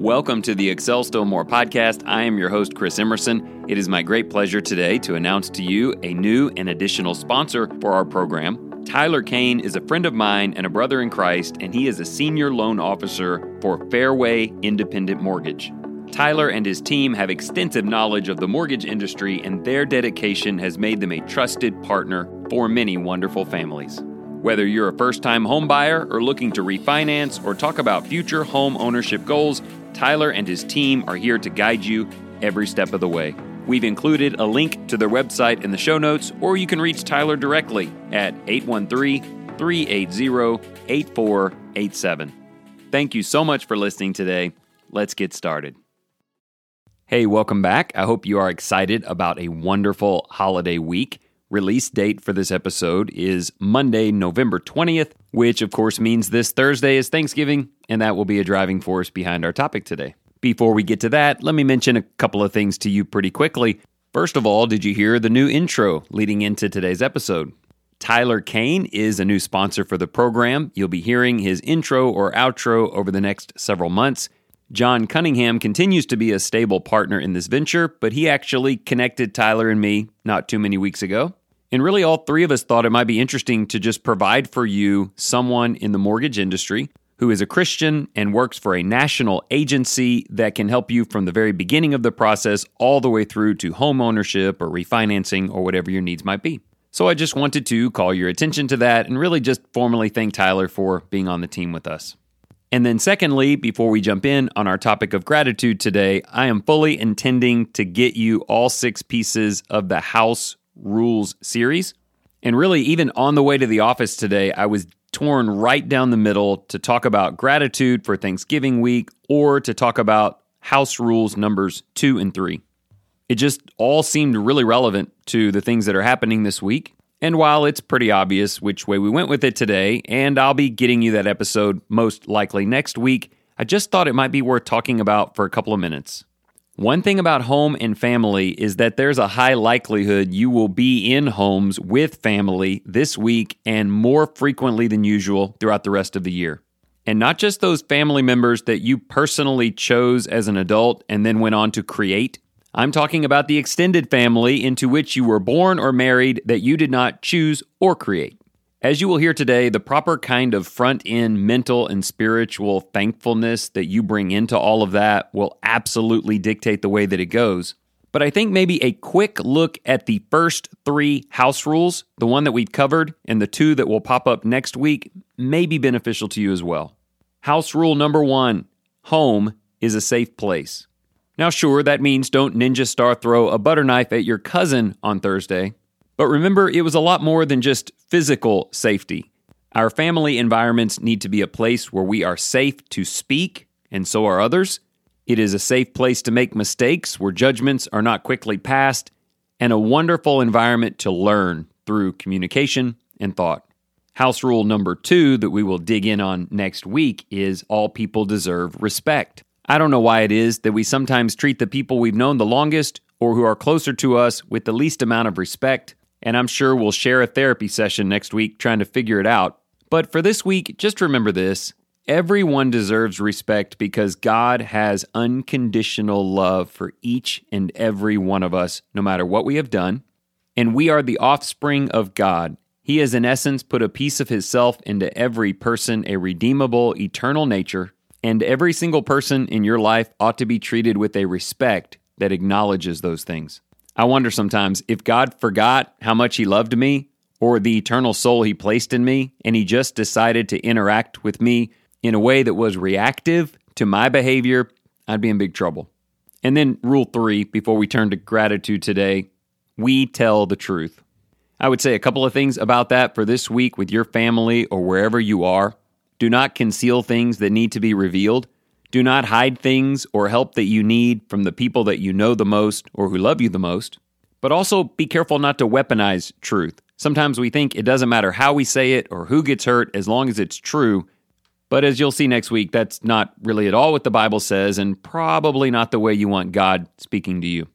Welcome to the Excel Still More podcast. I am your host, Chris Emerson. It is my great pleasure today to announce to you a new and additional sponsor for our program. Tyler Cain is a friend of mine and a brother in Christ, and he is a senior loan officer for Fairway Independent Mortgage. Tyler and his team have extensive knowledge of the mortgage industry, and their dedication has made them a trusted partner for many wonderful families. Whether you're a first time homebuyer or looking to refinance or talk about future home ownership goals, Tyler and his team are here to guide you every step of the way. We've included a link to their website in the show notes, or you can reach Tyler directly at 813 380 8487. Thank you so much for listening today. Let's get started. Hey, welcome back. I hope you are excited about a wonderful holiday week. Release date for this episode is Monday, November 20th, which of course means this Thursday is Thanksgiving, and that will be a driving force behind our topic today. Before we get to that, let me mention a couple of things to you pretty quickly. First of all, did you hear the new intro leading into today's episode? Tyler Cain is a new sponsor for the program. You'll be hearing his intro or outro over the next several months. Jon Cunningham continues to be a stable partner in this venture, but he actually connected Tyler and me not too many weeks ago. And really, all three of us thought it might be interesting to just provide for you someone in the mortgage industry who is a Christian and works for a national agency that can help you from the very beginning of the process all the way through to home ownership or refinancing or whatever your needs might be. So I just wanted to call your attention to that and really just formally thank Tyler for being on the team with us. And then, secondly, before we jump in on our topic of gratitude today, I am fully intending to get you all six pieces of the house Rules series. And really, even on the way to the office today, I was torn right down the middle to talk about gratitude for Thanksgiving week or to talk about house rules numbers two and three. It just all seemed really relevant to the things that are happening this week. And while it's pretty obvious which way we went with it today, and I'll be getting you that episode most likely next week, I just thought it might be worth talking about for a couple of minutes. One thing about home and family is that there's a high likelihood you will be in homes with family this week and more frequently than usual throughout the rest of the year. And not just those family members that you personally chose as an adult and then went on to create. I'm talking about the extended family into which you were born or married that you did not choose or create. As you will hear today, the proper kind of front end mental and spiritual thankfulness that you bring into all of that will absolutely dictate the way that it goes. But I think maybe a quick look at the first three house rules, the one that we've covered, and the two that will pop up next week, may be beneficial to you as well. House rule number one home is a safe place. Now, sure, that means don't ninja star throw a butter knife at your cousin on Thursday, but remember, it was a lot more than just physical safety. Our family environments need to be a place where we are safe to speak, and so are others. It is a safe place to make mistakes where judgments are not quickly passed, and a wonderful environment to learn through communication and thought. House rule number two that we will dig in on next week is all people deserve respect. I don't know why it is that we sometimes treat the people we've known the longest or who are closer to us with the least amount of respect and I'm sure we'll share a therapy session next week trying to figure it out. But for this week, just remember this everyone deserves respect because God has unconditional love for each and every one of us, no matter what we have done. And we are the offspring of God. He has, in essence, put a piece of Himself into every person, a redeemable, eternal nature. And every single person in your life ought to be treated with a respect that acknowledges those things. I wonder sometimes if God forgot how much He loved me or the eternal soul He placed in me, and He just decided to interact with me in a way that was reactive to my behavior, I'd be in big trouble. And then, rule three, before we turn to gratitude today, we tell the truth. I would say a couple of things about that for this week with your family or wherever you are. Do not conceal things that need to be revealed. Do not hide things or help that you need from the people that you know the most or who love you the most. But also be careful not to weaponize truth. Sometimes we think it doesn't matter how we say it or who gets hurt as long as it's true. But as you'll see next week, that's not really at all what the Bible says, and probably not the way you want God speaking to you.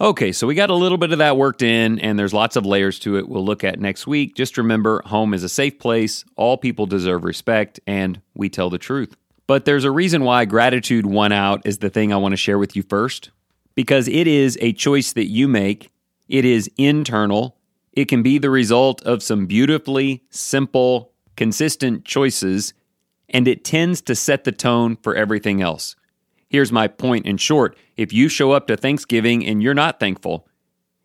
Okay, so we got a little bit of that worked in, and there's lots of layers to it we'll look at next week. Just remember home is a safe place, all people deserve respect, and we tell the truth. But there's a reason why gratitude won out is the thing I want to share with you first. Because it is a choice that you make, it is internal, it can be the result of some beautifully simple, consistent choices, and it tends to set the tone for everything else. Here's my point in short if you show up to Thanksgiving and you're not thankful,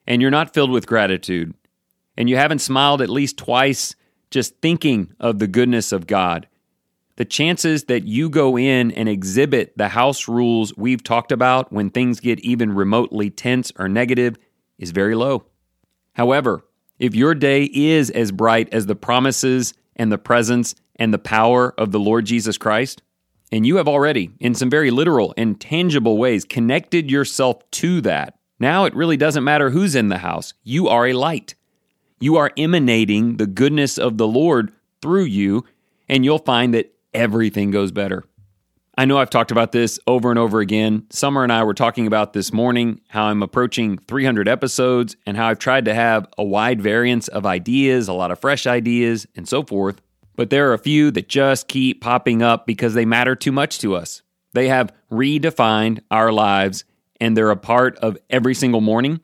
and you're not filled with gratitude, and you haven't smiled at least twice just thinking of the goodness of God, the chances that you go in and exhibit the house rules we've talked about when things get even remotely tense or negative is very low. However, if your day is as bright as the promises and the presence and the power of the Lord Jesus Christ, and you have already, in some very literal and tangible ways, connected yourself to that, now it really doesn't matter who's in the house. You are a light. You are emanating the goodness of the Lord through you, and you'll find that everything goes better. I know I've talked about this over and over again. Summer and I were talking about this morning how I'm approaching 300 episodes and how I've tried to have a wide variance of ideas, a lot of fresh ideas, and so forth. But there are a few that just keep popping up because they matter too much to us. They have redefined our lives and they're a part of every single morning.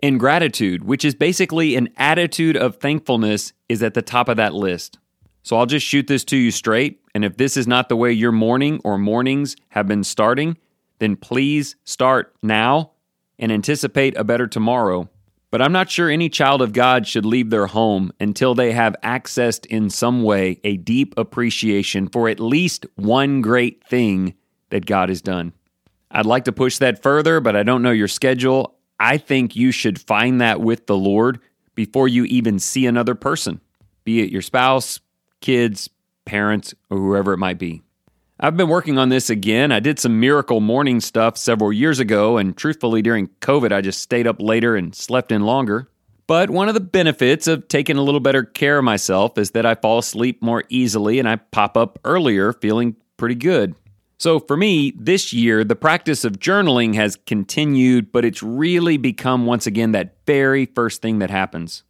And gratitude, which is basically an attitude of thankfulness, is at the top of that list. So I'll just shoot this to you straight. And if this is not the way your morning or mornings have been starting, then please start now and anticipate a better tomorrow. But I'm not sure any child of God should leave their home until they have accessed in some way a deep appreciation for at least one great thing that God has done. I'd like to push that further, but I don't know your schedule. I think you should find that with the Lord before you even see another person, be it your spouse, kids, parents, or whoever it might be. I've been working on this again. I did some miracle morning stuff several years ago, and truthfully, during COVID, I just stayed up later and slept in longer. But one of the benefits of taking a little better care of myself is that I fall asleep more easily and I pop up earlier feeling pretty good. So for me, this year, the practice of journaling has continued, but it's really become once again that very first thing that happens.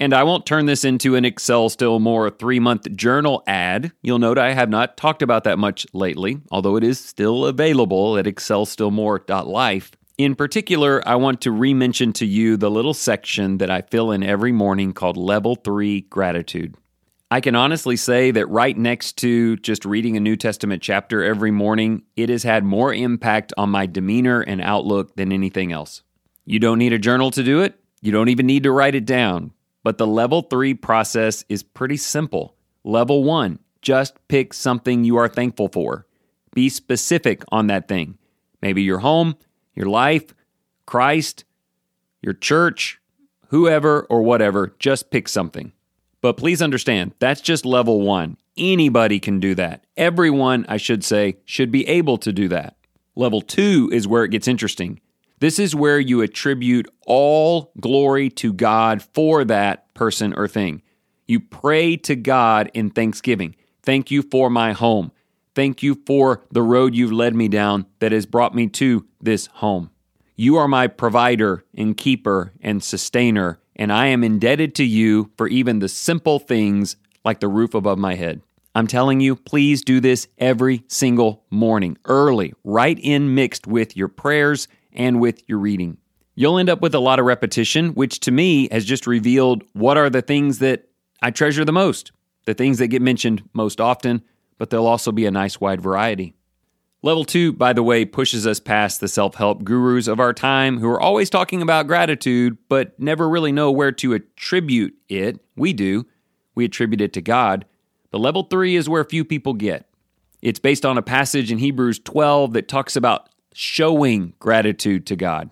And I won't turn this into an Excel Still More three month journal ad. You'll note I have not talked about that much lately, although it is still available at excelstillmore.life. In particular, I want to re-mention to you the little section that I fill in every morning called Level 3 Gratitude. I can honestly say that right next to just reading a New Testament chapter every morning, it has had more impact on my demeanor and outlook than anything else. You don't need a journal to do it. You don't even need to write it down. But the level three process is pretty simple. Level one, just pick something you are thankful for. Be specific on that thing. Maybe your home, your life, Christ, your church, whoever or whatever, just pick something. But please understand, that's just level one. Anybody can do that. Everyone, I should say, should be able to do that. Level two is where it gets interesting. This is where you attribute all glory to God for that person or thing. You pray to God in thanksgiving. Thank you for my home. Thank you for the road you've led me down that has brought me to this home. You are my provider and keeper and sustainer, and I am indebted to you for even the simple things like the roof above my head. I'm telling you, please do this every single morning, early, right in mixed with your prayers and with your reading. You'll end up with a lot of repetition, which to me has just revealed what are the things that I treasure the most, the things that get mentioned most often, but there'll also be a nice wide variety. Level two, by the way, pushes us past the self help gurus of our time who are always talking about gratitude, but never really know where to attribute it. We do. We attribute it to God. But level three is where few people get. It's based on a passage in Hebrews 12 that talks about showing gratitude to God.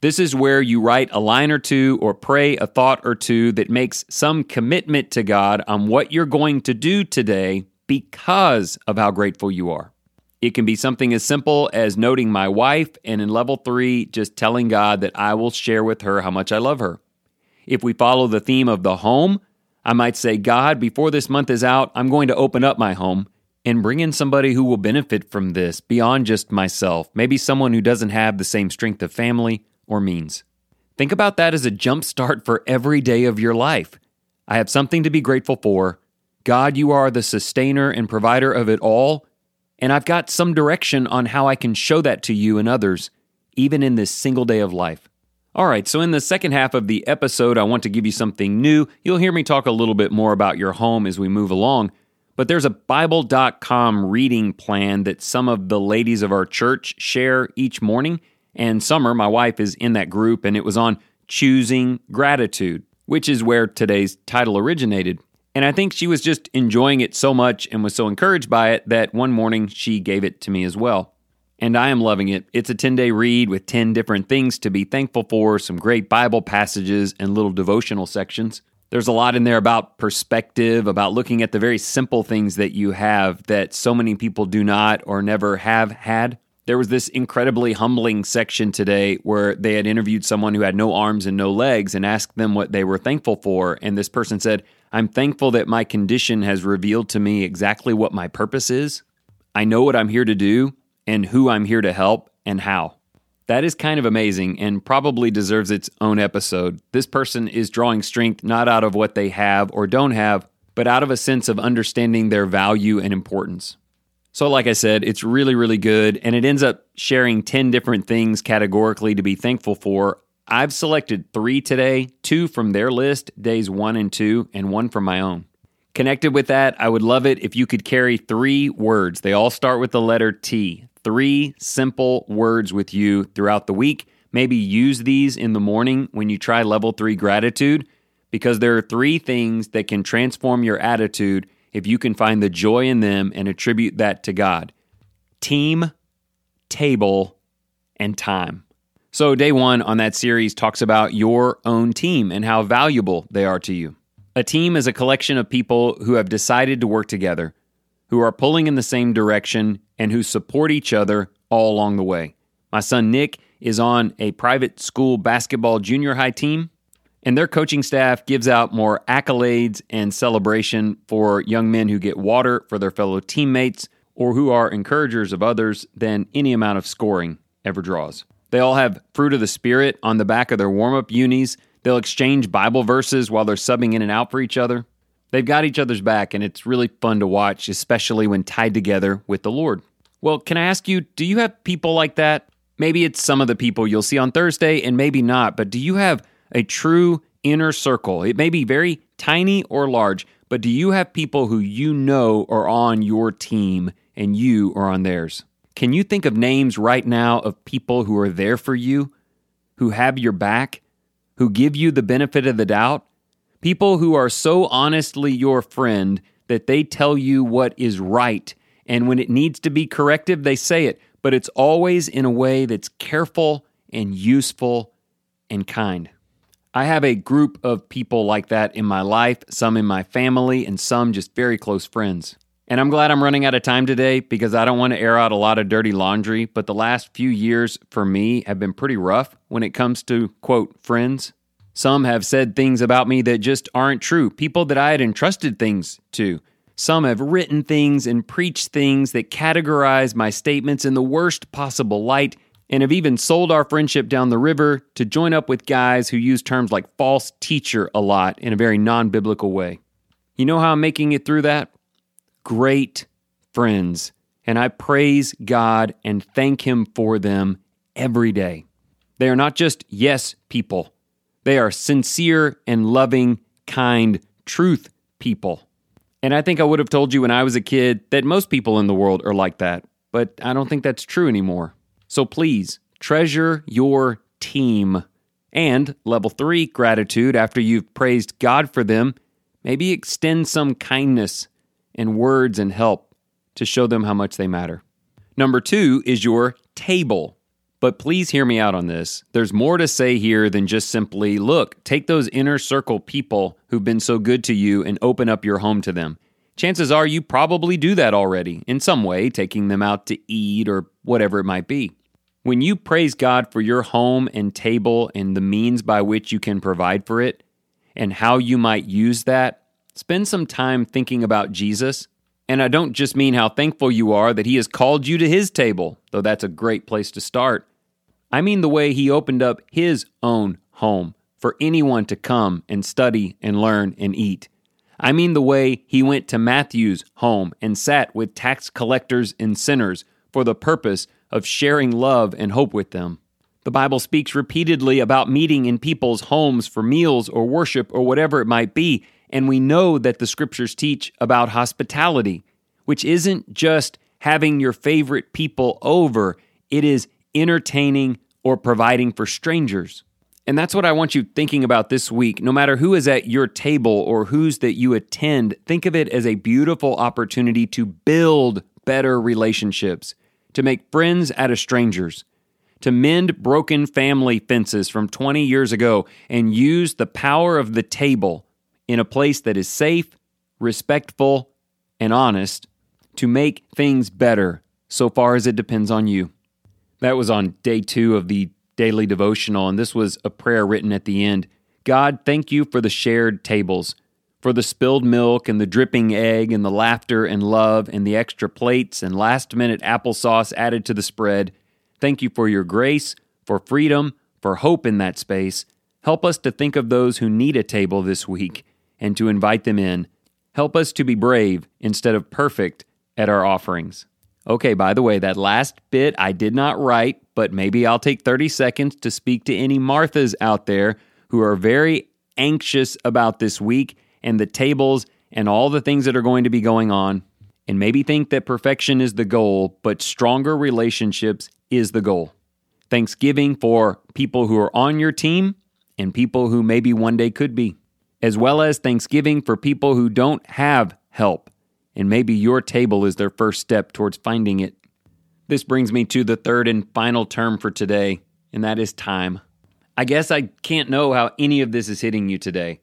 This is where you write a line or two or pray a thought or two that makes some commitment to God on what you're going to do today because of how grateful you are. It can be something as simple as noting my wife, and in level three, just telling God that I will share with her how much I love her. If we follow the theme of the home, I might say, God, before this month is out, I'm going to open up my home and bring in somebody who will benefit from this beyond just myself, maybe someone who doesn't have the same strength of family or means. Think about that as a jump start for every day of your life. I have something to be grateful for. God, you are the sustainer and provider of it all, And I've got some direction on how I can show that to you and others, even in this single day of life. All right, so in the second half of the episode, I want to give you something new. You'll hear me talk a little bit more about your home as we move along. But there's a Bible.com reading plan that some of the ladies of our church share each morning. And Summer, my wife, is in that group, and it was on choosing gratitude, which is where today's title originated. And I think she was just enjoying it so much and was so encouraged by it that one morning she gave it to me as well and I am loving it. It's a 10 day read with 10 different things to be thankful for, some great Bible passages, and little devotional sections. There's a lot in there about perspective, about looking at the very simple things that you have that so many people do not or never have had. There was this incredibly humbling section today where they had interviewed someone who had no arms and no legs and asked them what they were thankful for. And this person said, I'm thankful that my condition has revealed to me exactly what my purpose is. I know what I'm here to do, and who I'm here to help and how. That is kind of amazing and probably deserves its own episode. This person is drawing strength not out of what they have or don't have, but out of a sense of understanding their value and importance. So, like I said, it's really, really good, and it ends up sharing 10 different things categorically to be thankful for. I've selected three today two from their list, days one and two, and one from my own. Connected with that, I would love it if you could carry three words. They all start with the letter T three simple words with you throughout the week. Maybe use these in the morning when you try level three gratitude, because there are three things that can transform your attitude if you can find the joy in them and attribute that to God team, table, and time. So, day one on that series talks about your own team and how valuable they are to you. A team is a collection of people who have decided to work together who are pulling in the same direction and who support each other all along the way. My son Nick is on a private school basketball junior high team, and their coaching staff gives out more accolades and celebration for young men who get water for their fellow teammates or who are encouragers of others than any amount of scoring ever draws. They all have fruit of the Spirit on the back of their warm up unis. They'll exchange Bible verses while they're subbing in and out for each other. They've got each other's back, and it's really fun to watch, especially when tied together with the Lord. Well, can I ask you, do you have people like that? Maybe it's some of the people you'll see on Thursday, and maybe not, but do you have a true inner circle? It may be very tiny or large, but do you have people who you know are on your team and you are on theirs? Can you think of names right now of people who are there for you, who have your back, who give you the benefit of the doubt, People who are so honestly your friend that they tell you what is right. And when it needs to be corrective, they say it, but it's always in a way that's careful and useful and kind. I have a group of people like that in my life, some in my family, and some just very close friends. And I'm glad I'm running out of time today because I don't want to air out a lot of dirty laundry, but the last few years for me have been pretty rough when it comes to, quote, friends. Some have said things about me that just aren't true, people that I had entrusted things to. Some have written things and preached things that categorize my statements in the worst possible light, and have even sold our friendship down the river to join up with guys who use terms like false teacher a lot in a very non biblical way. You know how I'm making it through that? Great friends. And I praise God and thank Him for them every day. They are not just yes people. They are sincere and loving, kind, truth people. And I think I would have told you when I was a kid that most people in the world are like that, but I don't think that's true anymore. So please treasure your team. And level three, gratitude after you've praised God for them, maybe extend some kindness and words and help to show them how much they matter. Number two is your table. But please hear me out on this. There's more to say here than just simply look, take those inner circle people who've been so good to you and open up your home to them. Chances are you probably do that already in some way, taking them out to eat or whatever it might be. When you praise God for your home and table and the means by which you can provide for it and how you might use that, spend some time thinking about Jesus. And I don't just mean how thankful you are that He has called you to His table, though that's a great place to start. I mean the way he opened up his own home for anyone to come and study and learn and eat. I mean the way he went to Matthew's home and sat with tax collectors and sinners for the purpose of sharing love and hope with them. The Bible speaks repeatedly about meeting in people's homes for meals or worship or whatever it might be, and we know that the scriptures teach about hospitality, which isn't just having your favorite people over, it is entertaining or providing for strangers. And that's what I want you thinking about this week. No matter who is at your table or whose that you attend, think of it as a beautiful opportunity to build better relationships, to make friends out of strangers, to mend broken family fences from 20 years ago, and use the power of the table in a place that is safe, respectful, and honest to make things better so far as it depends on you. That was on day two of the daily devotional, and this was a prayer written at the end. God, thank you for the shared tables, for the spilled milk and the dripping egg and the laughter and love and the extra plates and last minute applesauce added to the spread. Thank you for your grace, for freedom, for hope in that space. Help us to think of those who need a table this week and to invite them in. Help us to be brave instead of perfect at our offerings. Okay, by the way, that last bit I did not write, but maybe I'll take 30 seconds to speak to any Marthas out there who are very anxious about this week and the tables and all the things that are going to be going on, and maybe think that perfection is the goal, but stronger relationships is the goal. Thanksgiving for people who are on your team and people who maybe one day could be, as well as Thanksgiving for people who don't have help and maybe your table is their first step towards finding it. This brings me to the third and final term for today, and that is time. I guess I can't know how any of this is hitting you today.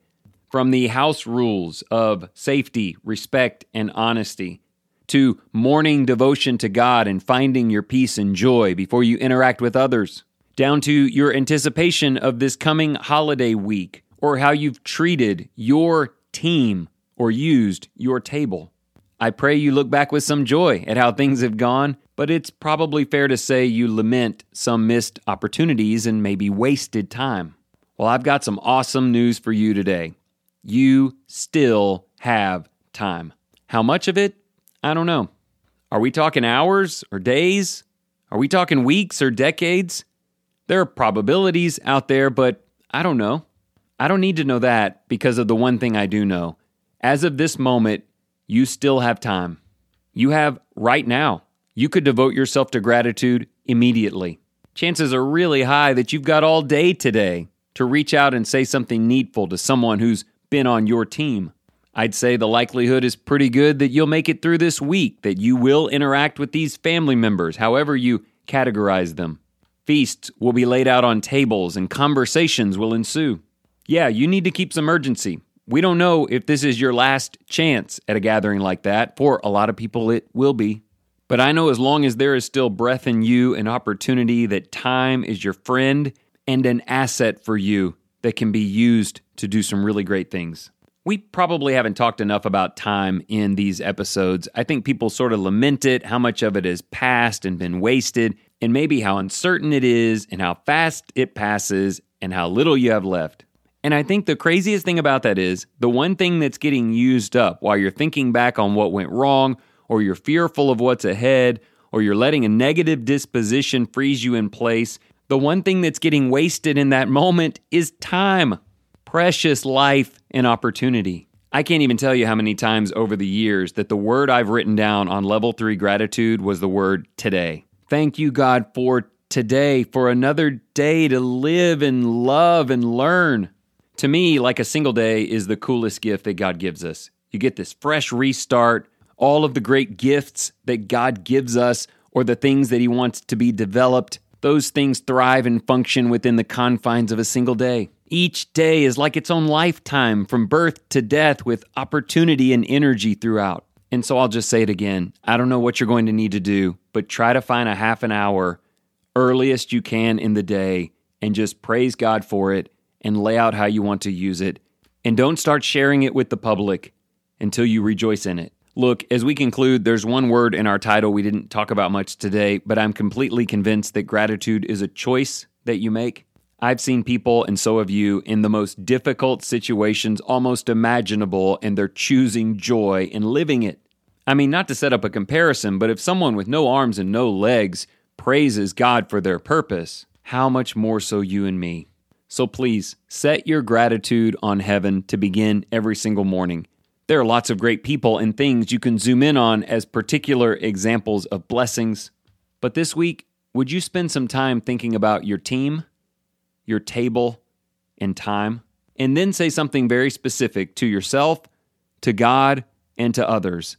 From the house rules of safety, respect, and honesty, to morning devotion to God and finding your peace and joy before you interact with others, down to your anticipation of this coming holiday week, or how you've treated your team or used your table. I pray you look back with some joy at how things have gone, but it's probably fair to say you lament some missed opportunities and maybe wasted time. Well, I've got some awesome news for you today. You still have time. How much of it? I don't know. Are we talking hours or days? Are we talking weeks or decades? There are probabilities out there, but I don't know. I don't need to know that because of the one thing I do know. As of this moment, you still have time. You have right now. You could devote yourself to gratitude immediately. Chances are really high that you've got all day today to reach out and say something needful to someone who's been on your team. I'd say the likelihood is pretty good that you'll make it through this week, that you will interact with these family members, however you categorize them. Feasts will be laid out on tables and conversations will ensue. Yeah, you need to keep some urgency. We don't know if this is your last chance at a gathering like that. For a lot of people, it will be. But I know as long as there is still breath in you and opportunity, that time is your friend and an asset for you that can be used to do some really great things. We probably haven't talked enough about time in these episodes. I think people sort of lament it, how much of it has passed and been wasted, and maybe how uncertain it is, and how fast it passes, and how little you have left. And I think the craziest thing about that is the one thing that's getting used up while you're thinking back on what went wrong, or you're fearful of what's ahead, or you're letting a negative disposition freeze you in place, the one thing that's getting wasted in that moment is time, precious life, and opportunity. I can't even tell you how many times over the years that the word I've written down on level three gratitude was the word today. Thank you, God, for today, for another day to live and love and learn. To me, like a single day is the coolest gift that God gives us. You get this fresh restart, all of the great gifts that God gives us, or the things that He wants to be developed. Those things thrive and function within the confines of a single day. Each day is like its own lifetime from birth to death with opportunity and energy throughout. And so I'll just say it again. I don't know what you're going to need to do, but try to find a half an hour earliest you can in the day and just praise God for it and lay out how you want to use it. And don't start sharing it with the public until you rejoice in it. Look, as we conclude, there's one word in our title we didn't talk about much today, but I'm completely convinced that gratitude is a choice that you make. I've seen people, and so have you, in the most difficult situations almost imaginable, and they're choosing joy and living it. I mean, not to set up a comparison, but if someone with no arms and no legs praises God for their purpose, how much more so you and me? So please set your gratitude on heaven to begin every single morning. There are lots of great people and things you can zoom in on as particular examples of blessings. But this week, would you spend some time thinking about your team, your table, and time? And then say something very specific to yourself, to God, and to others.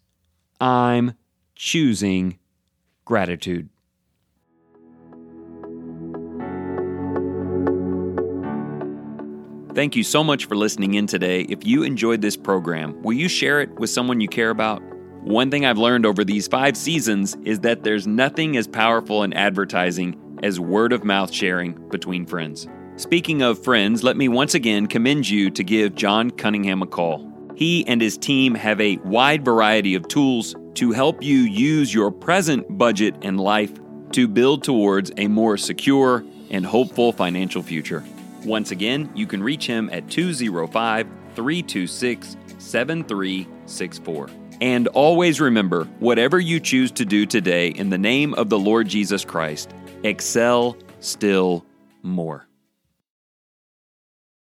I'm choosing gratitude. Thank you so much for listening in today. If you enjoyed this program, will you share it with someone you care about? One thing I've learned over these five seasons is that there's nothing as powerful in advertising as word of mouth sharing between friends. Speaking of friends, let me once again commend you to give Jon Cunningham a call. He and his team have a wide variety of tools to help you use your present budget and life to build towards a more secure and hopeful financial future. Once again, you can reach him at 205 326 7364. And always remember whatever you choose to do today in the name of the Lord Jesus Christ, excel still more.